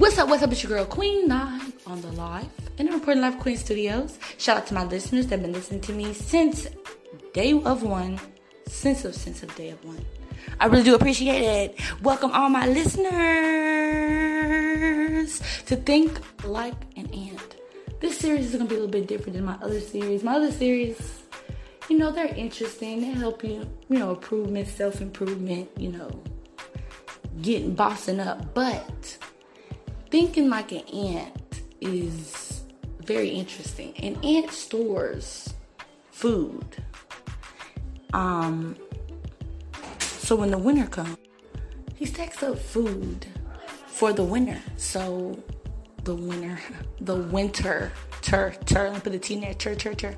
What's up? What's up? It's your girl Queen Nine on the live in the Reporting Live Queen Studios. Shout out to my listeners that have been listening to me since day of one, since of since of day of one. I really do appreciate it. Welcome all my listeners to Think Like an Ant. This series is gonna be a little bit different than my other series. My other series, you know, they're interesting. They help you, you know, improvement, self improvement, you know, getting bossing up, but thinking like an ant is very interesting. An ant stores food. Um, so when the winter comes, he stacks up food for the winter. So the winter, the winter, tur, tur, let me put the T in there, tur, tur, tur.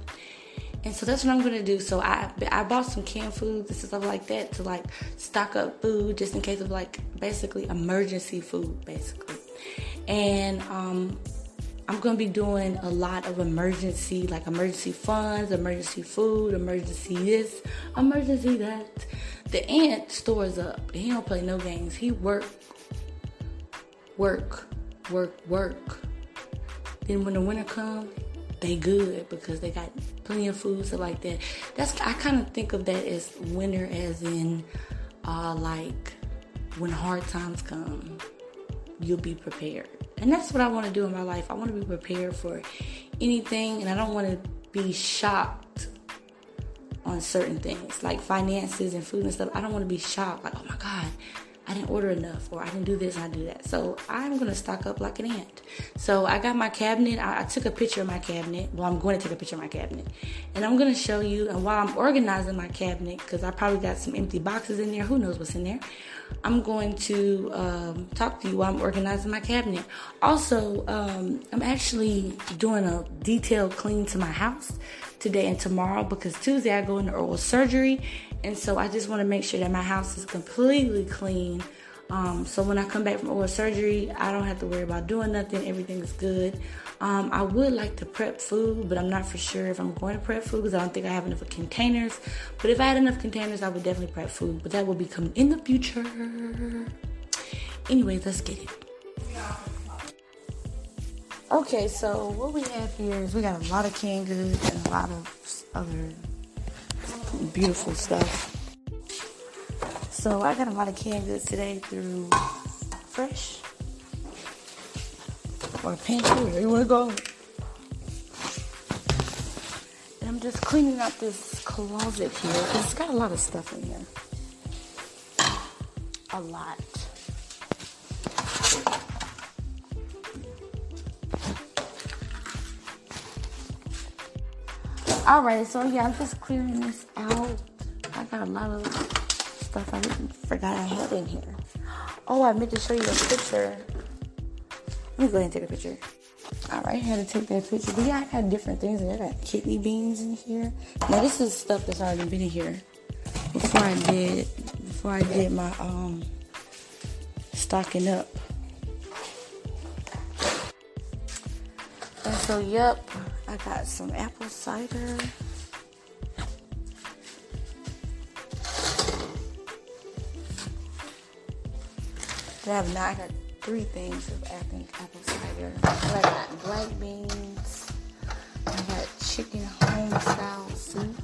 And so that's what I'm gonna do. So I I bought some canned foods and stuff like that to like stock up food just in case of like basically emergency food basically and um, I'm gonna be doing a lot of emergency, like emergency funds, emergency food, emergency this, emergency that. The ant stores up. He don't play no games. He work, work, work, work. Then when the winter comes, they good because they got plenty of food, stuff like that. That's I kind of think of that as winter, as in, uh, like when hard times come you'll be prepared. And that's what I want to do in my life. I want to be prepared for anything, and I don't want to be shocked on certain things like finances and food and stuff. I don't want to be shocked, like, oh my God, I didn't order enough, or I didn't do this, I do that. So I'm gonna stock up like an ant. So I got my cabinet. I, I, took a picture of my cabinet. Well, I'm going to take a picture of my cabinet, and I'm gonna show you. And while I'm organizing my cabinet, because I probably got some empty boxes in there. Who knows what's in there? I'm going to um, talk to you while I'm organizing my cabinet. Also, um, I'm actually doing a detailed clean to my house today and tomorrow because Tuesday I go into oral surgery, and so I just want to make sure that my house is completely clean. Um, so when I come back from oral surgery, I don't have to worry about doing nothing. Everything is good. Um, I would like to prep food, but I'm not for sure if I'm going to prep food because I don't think I have enough containers. But if I had enough containers, I would definitely prep food. But that will be coming in the future. Anyway, let's get it. Okay, so what we have here is we got a lot of canned goods and a lot of other beautiful stuff. So I got a lot of canned goods today through Fresh or pantry, where you want to go. And I'm just cleaning out this closet here it's got a lot of stuff in here. A lot. Alright, so yeah, I'm just clearing this out. I got a lot of stuff I forgot I had in here. Oh, I meant to show you a picture let me go ahead and take a picture. Alright, I had to take that picture. But yeah, I got different things in there. I got kidney beans in here. Now this is stuff that's already been in here before I did before I did my um stocking up. And so yep, I got some apple cider. I have not got three things of apple, apple cider. I got black beans. I got chicken home style soup.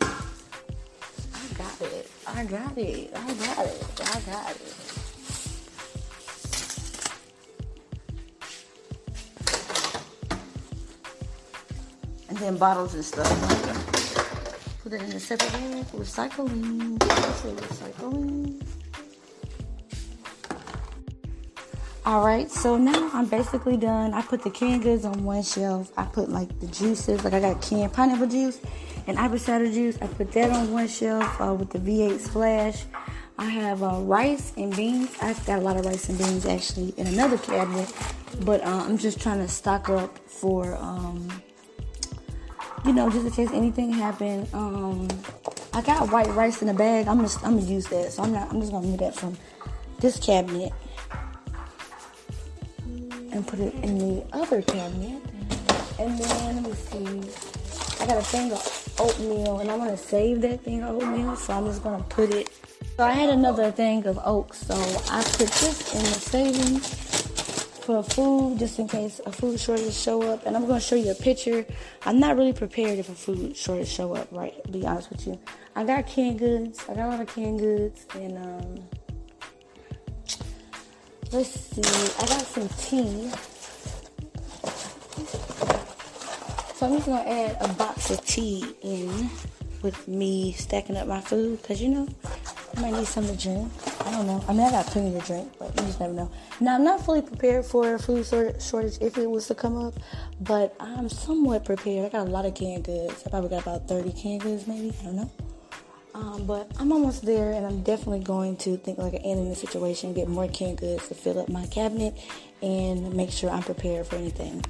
I got it. I got it. I got it. I got it. Then bottles and stuff. Put it in a separate bag. Recycling. Recycling. All right, so now I'm basically done. I put the canned goods on one shelf. I put like the juices, like I got canned pineapple juice and apple cider juice. I put that on one shelf uh, with the V8 splash. I have uh, rice and beans. I've got a lot of rice and beans actually in another cabinet, but uh, I'm just trying to stock up for, um, you know, just in case anything happen. Um, I got white rice in a bag. I'm just I'm gonna use that, so I'm not. I'm just gonna move that from this cabinet and put it in the other cabinet. And then let me see. I got a thing of oatmeal and I'm gonna save that thing of oatmeal, so I'm just gonna put it So I had another thing of oats, so I put this in the savings for food just in case a food shortage show up. And I'm going to show you a picture. I'm not really prepared if a food shortage show up, right? Be honest with you. I got canned goods. I got a lot of canned goods. And, um, let's see. I got some tea. So I'm just going to add a box of tea in with me stacking up my food because, you know, I might need something to drink. I don't know. I mean, I got plenty to drink, but you just never know. Now, I'm not fully prepared for a food shortage if it was to come up, but I'm somewhat prepared. I got a lot of canned goods. I probably got about 30 canned goods, maybe. I don't know. Um, but I'm almost there, and I'm definitely going to think like an end in the situation, get more canned goods to fill up my cabinet, and make sure I'm prepared for anything.